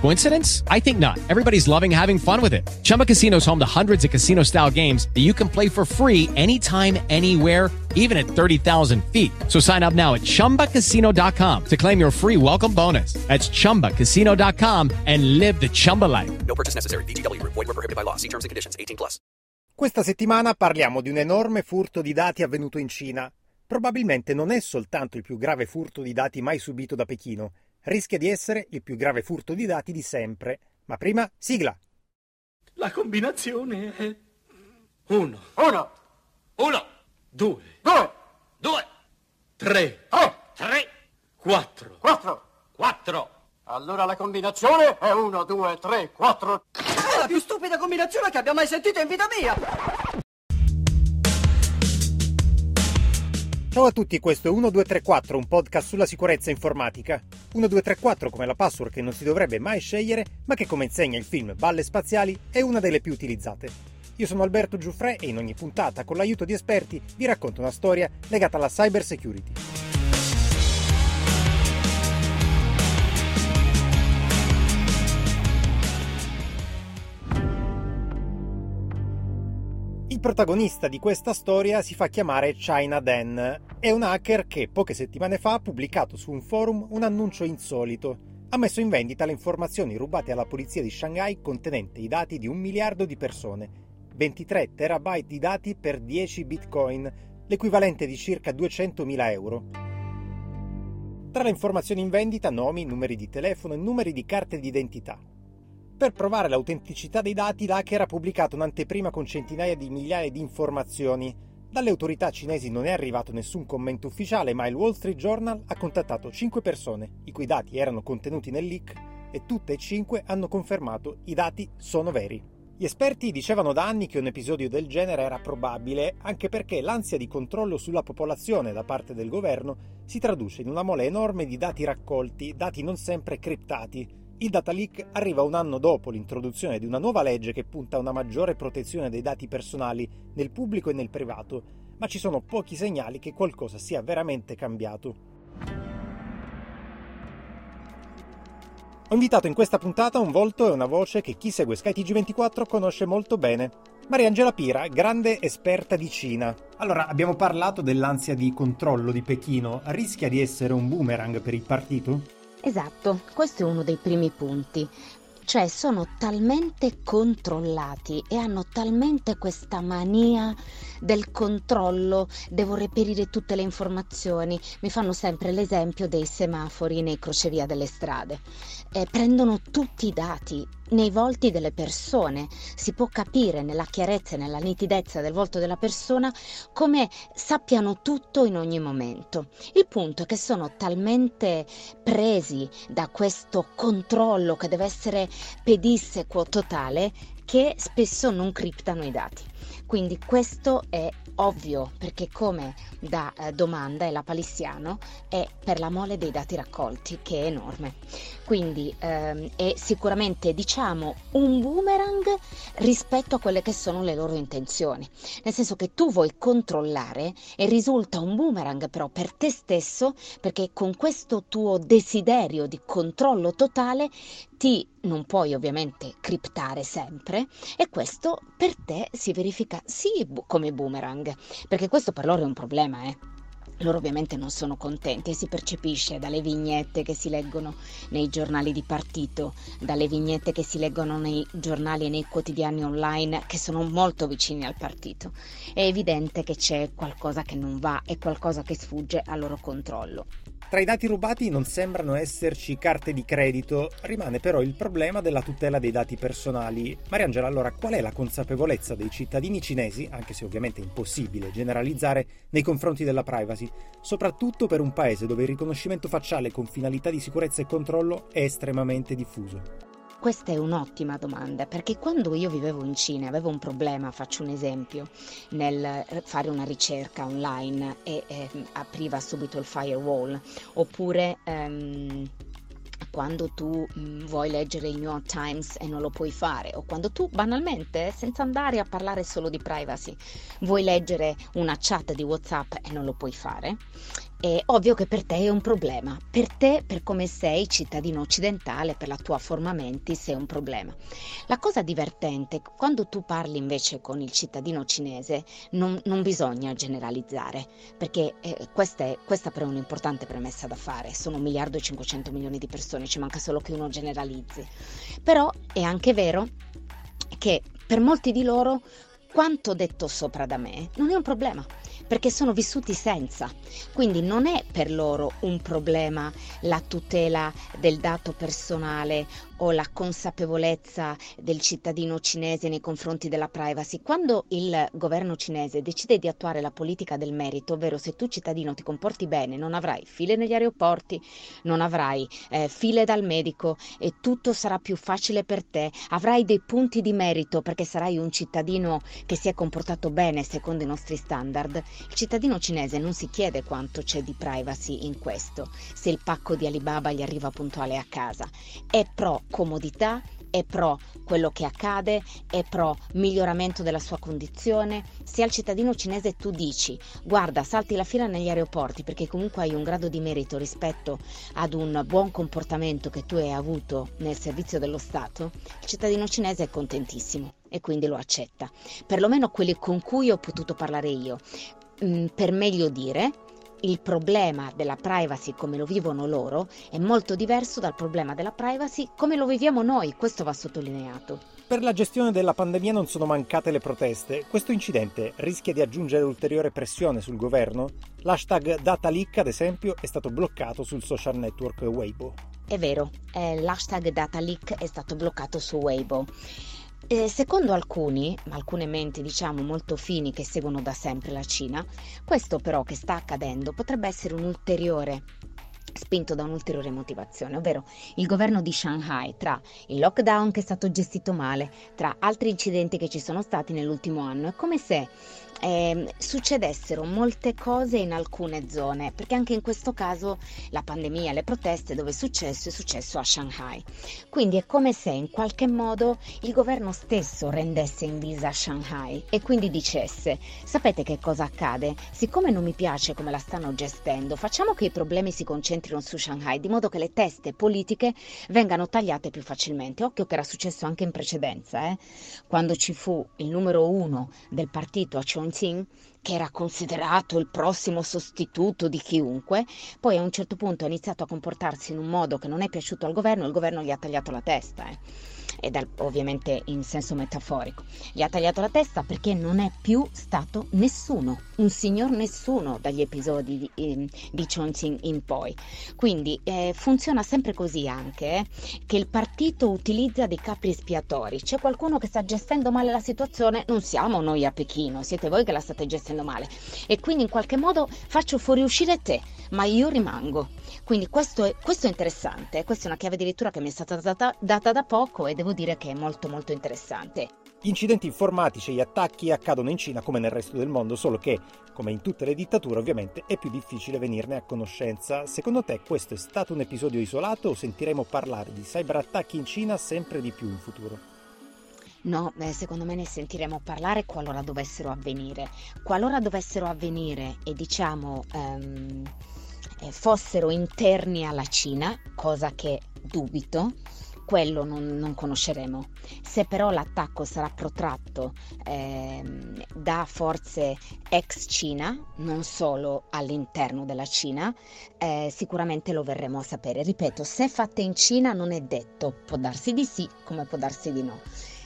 Coincidence? I think not. Everybody's loving having fun with it. Chumba Casino is home to hundreds of casino style games that you can play for free anytime, anywhere, even at 30,000 feet. So sign up now at chumbacasino.com to claim your free welcome bonus. That's chumbacasino.com and live the Chumba life. No purchase necessary. VGW Group. Void were prohibited by law. See terms and conditions. 18 plus. Questa settimana parliamo di un enorme furto di dati avvenuto in Cina. Probabilmente non è soltanto il più grave furto di dati mai subito da Pechino, rischia di essere il più grave furto di dati di sempre. Ma prima, sigla! La combinazione è... Uno, Uno, uno, due, due, due, tre, tre, tre, quattro, quattro. quattro. Allora la combinazione è uno, due, tre, quattro. È la più stupida combinazione che abbia mai sentito in vita mia! Ciao a tutti, questo è 1234, un podcast sulla sicurezza informatica. 1234 come la password che non si dovrebbe mai scegliere, ma che come insegna il film Balle Spaziali è una delle più utilizzate. Io sono Alberto Giuffre e in ogni puntata, con l'aiuto di esperti, vi racconto una storia legata alla cyber security. Il protagonista di questa storia si fa chiamare China Dan. È un hacker che poche settimane fa ha pubblicato su un forum un annuncio insolito. Ha messo in vendita le informazioni rubate alla polizia di Shanghai contenente i dati di un miliardo di persone, 23 terabyte di dati per 10 bitcoin, l'equivalente di circa 200.000 euro. Tra le informazioni in vendita nomi, numeri di telefono e numeri di carte d'identità. Per provare l'autenticità dei dati, l'hacker ha pubblicato un'anteprima con centinaia di migliaia di informazioni. Dalle autorità cinesi non è arrivato nessun commento ufficiale, ma il Wall Street Journal ha contattato 5 persone, i cui dati erano contenuti nel leak, e tutte e 5 hanno confermato i dati sono veri. Gli esperti dicevano da anni che un episodio del genere era probabile, anche perché l'ansia di controllo sulla popolazione da parte del governo si traduce in una mole enorme di dati raccolti, dati non sempre criptati, il data leak arriva un anno dopo l'introduzione di una nuova legge che punta a una maggiore protezione dei dati personali nel pubblico e nel privato, ma ci sono pochi segnali che qualcosa sia veramente cambiato. Ho invitato in questa puntata un volto e una voce che chi segue SkyTG24 conosce molto bene. Mariangela Pira, grande esperta di Cina. Allora, abbiamo parlato dell'ansia di controllo di Pechino. Rischia di essere un boomerang per il partito? Esatto, questo è uno dei primi punti. Cioè sono talmente controllati e hanno talmente questa mania del controllo, devo reperire tutte le informazioni. Mi fanno sempre l'esempio dei semafori nei crocevia delle strade. Eh, prendono tutti i dati nei volti delle persone. Si può capire nella chiarezza e nella nitidezza del volto della persona come sappiano tutto in ogni momento. Il punto è che sono talmente presi da questo controllo che deve essere pedissequo totale che spesso non criptano i dati. Quindi questo è ovvio perché come da eh, domanda è la palissiano è per la mole dei dati raccolti che è enorme. Quindi ehm, è sicuramente diciamo un boomerang rispetto a quelle che sono le loro intenzioni. Nel senso che tu vuoi controllare e risulta un boomerang però per te stesso perché con questo tuo desiderio di controllo totale ti non puoi ovviamente criptare sempre e questo per te si verifica sì come boomerang, perché questo per loro è un problema, eh. Loro ovviamente non sono contenti e si percepisce dalle vignette che si leggono nei giornali di partito, dalle vignette che si leggono nei giornali e nei quotidiani online che sono molto vicini al partito. È evidente che c'è qualcosa che non va e qualcosa che sfugge al loro controllo. Tra i dati rubati non sembrano esserci carte di credito, rimane però il problema della tutela dei dati personali. Mariangela, allora qual è la consapevolezza dei cittadini cinesi, anche se ovviamente è impossibile generalizzare, nei confronti della privacy, soprattutto per un paese dove il riconoscimento facciale con finalità di sicurezza e controllo è estremamente diffuso? Questa è un'ottima domanda perché quando io vivevo in Cina avevo un problema, faccio un esempio, nel fare una ricerca online e eh, apriva subito il firewall oppure ehm, quando tu mm, vuoi leggere il New York Times e non lo puoi fare, o quando tu banalmente, senza andare a parlare solo di privacy, vuoi leggere una chat di WhatsApp e non lo puoi fare, è ovvio che per te è un problema. Per te, per come sei cittadino occidentale, per la tua forma mentis, è un problema. La cosa divertente, quando tu parli invece con il cittadino cinese, non, non bisogna generalizzare, perché eh, questa, è, questa è un'importante premessa da fare. Sono un miliardo e 500 milioni di persone, ci manca solo che uno generalizzi. Però è anche vero che per molti di loro quanto detto sopra da me non è un problema perché sono vissuti senza. Quindi non è per loro un problema la tutela del dato personale o la consapevolezza del cittadino cinese nei confronti della privacy. Quando il governo cinese decide di attuare la politica del merito, ovvero se tu cittadino ti comporti bene, non avrai file negli aeroporti, non avrai eh, file dal medico e tutto sarà più facile per te, avrai dei punti di merito perché sarai un cittadino che si è comportato bene secondo i nostri standard, il cittadino cinese non si chiede quanto c'è di privacy in questo, se il pacco di Alibaba gli arriva puntuale a casa, è pro comodità, è pro quello che accade, è pro miglioramento della sua condizione. Se al cittadino cinese tu dici guarda salti la fila negli aeroporti perché comunque hai un grado di merito rispetto ad un buon comportamento che tu hai avuto nel servizio dello Stato, il cittadino cinese è contentissimo e quindi lo accetta. Perlomeno quelli con cui ho potuto parlare io. Mm, per meglio dire, il problema della privacy come lo vivono loro è molto diverso dal problema della privacy come lo viviamo noi, questo va sottolineato. Per la gestione della pandemia non sono mancate le proteste. Questo incidente rischia di aggiungere ulteriore pressione sul governo? L'hashtag DataLeak, ad esempio, è stato bloccato sul social network Weibo. È vero, eh, l'hashtag DataLeak è stato bloccato su Weibo. E secondo alcuni, alcune menti diciamo molto fini che seguono da sempre la Cina, questo però che sta accadendo potrebbe essere un ulteriore spinto da un'ulteriore motivazione, ovvero il governo di Shanghai, tra il lockdown che è stato gestito male, tra altri incidenti che ci sono stati nell'ultimo anno, è come se eh, succedessero molte cose in alcune zone, perché anche in questo caso la pandemia, le proteste dove è successo è successo a Shanghai. Quindi è come se in qualche modo il governo stesso rendesse in visa Shanghai e quindi dicesse, sapete che cosa accade? Siccome non mi piace come la stanno gestendo, facciamo che i problemi si concentrino su Shanghai, di modo che le teste politiche vengano tagliate più facilmente. Occhio che era successo anche in precedenza, eh? quando ci fu il numero uno del partito a Chongqing, che era considerato il prossimo sostituto di chiunque, poi a un certo punto ha iniziato a comportarsi in un modo che non è piaciuto al governo e il governo gli ha tagliato la testa. Eh e dal, ovviamente in senso metaforico. Gli ha tagliato la testa perché non è più stato nessuno, un signor nessuno dagli episodi di, eh, di Chongqing in poi. Quindi eh, funziona sempre così anche, eh, che il partito utilizza dei capri espiatori. C'è qualcuno che sta gestendo male la situazione, non siamo noi a Pechino, siete voi che la state gestendo male. E quindi in qualche modo faccio fuoriuscire te, ma io rimango. Quindi questo è, questo è interessante, questa è una chiave di lettura che mi è stata data, data da poco e devo dire che è molto molto interessante. Gli incidenti informatici e gli attacchi accadono in Cina come nel resto del mondo, solo che, come in tutte le dittature ovviamente, è più difficile venirne a conoscenza. Secondo te questo è stato un episodio isolato o sentiremo parlare di cyberattacchi in Cina sempre di più in futuro? No, eh, secondo me ne sentiremo parlare qualora dovessero avvenire. Qualora dovessero avvenire e diciamo um, fossero interni alla Cina, cosa che dubito, quello non, non, conosceremo. Se però l'attacco sarà protratto eh, da forze ex Cina, non solo all'interno della Cina, eh, sicuramente lo verremo a sapere. Ripeto, se fatte in Cina non è detto, può darsi di sì come può darsi di no.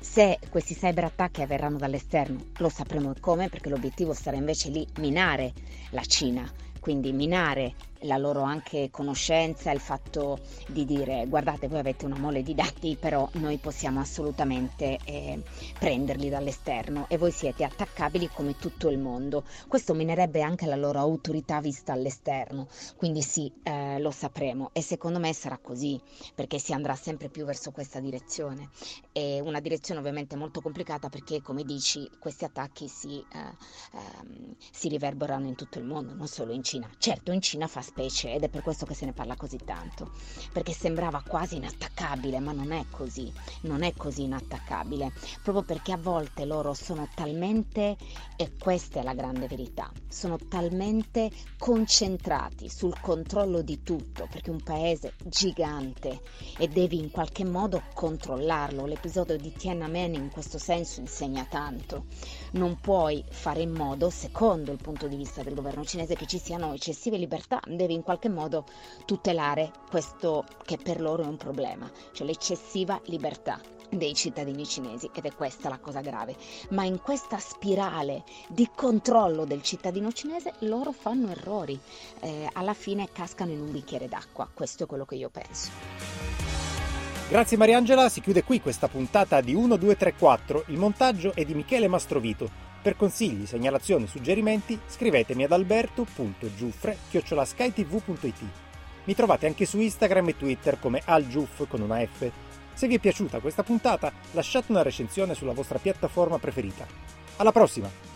Se questi cyberattacchi avverranno dall'esterno, lo sapremo come, perché l'obiettivo sarà invece lì minare la Cina, quindi minare la loro anche conoscenza, il fatto di dire guardate voi avete una mole di dati però noi possiamo assolutamente eh, prenderli dall'esterno e voi siete attaccabili come tutto il mondo. Questo minerebbe anche la loro autorità vista all'esterno, quindi sì, eh, lo sapremo e secondo me sarà così perché si andrà sempre più verso questa direzione. È una direzione ovviamente molto complicata perché come dici questi attacchi si, eh, ehm, si riverberano in tutto il mondo, non solo in Cina. Certo in Cina fa specie ed è per questo che se ne parla così tanto, perché sembrava quasi inattaccabile, ma non è così, non è così inattaccabile, proprio perché a volte loro sono talmente, e questa è la grande verità, sono talmente concentrati sul controllo di tutto, perché un paese gigante e devi in qualche modo controllarlo. L'episodio di Tiananmen in questo senso insegna tanto. Non puoi fare in modo, secondo il punto di vista del governo cinese, che ci siano eccessive libertà, devi in qualche modo tutelare questo che per loro è un problema, cioè l'eccessiva libertà dei cittadini cinesi ed è questa la cosa grave. Ma in questa spirale di controllo del cittadino cinese loro fanno errori, eh, alla fine cascano in un bicchiere d'acqua, questo è quello che io penso. Grazie Mariangela, si chiude qui questa puntata di 1234, il montaggio è di Michele Mastrovito. Per consigli, segnalazioni, suggerimenti scrivetemi ad alberto.giuffre.skytv.it. Mi trovate anche su Instagram e Twitter come algiuff con una F. Se vi è piaciuta questa puntata, lasciate una recensione sulla vostra piattaforma preferita. Alla prossima!